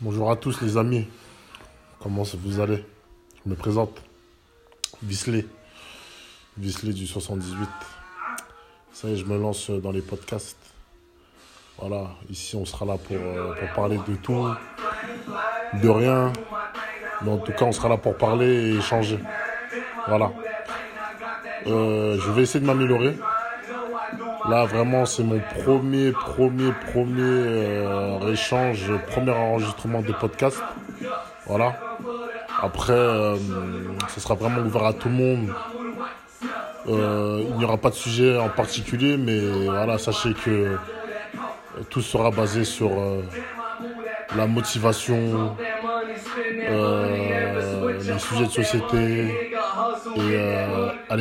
Bonjour à tous les amis. Comment vous allez? Je me présente. Visley. Visley du 78. Ça y est, je me lance dans les podcasts. Voilà, ici on sera là pour, euh, pour parler de tout, de rien. Mais en tout cas, on sera là pour parler et échanger. Voilà. Euh, je vais essayer de m'améliorer. Là, vraiment, c'est mon premier, premier, premier euh, échange, premier enregistrement de podcast. Voilà. Après, euh, ce sera vraiment ouvert à tout le monde. Euh, il n'y aura pas de sujet en particulier, mais voilà, sachez que tout sera basé sur la motivation, les sujets de société allez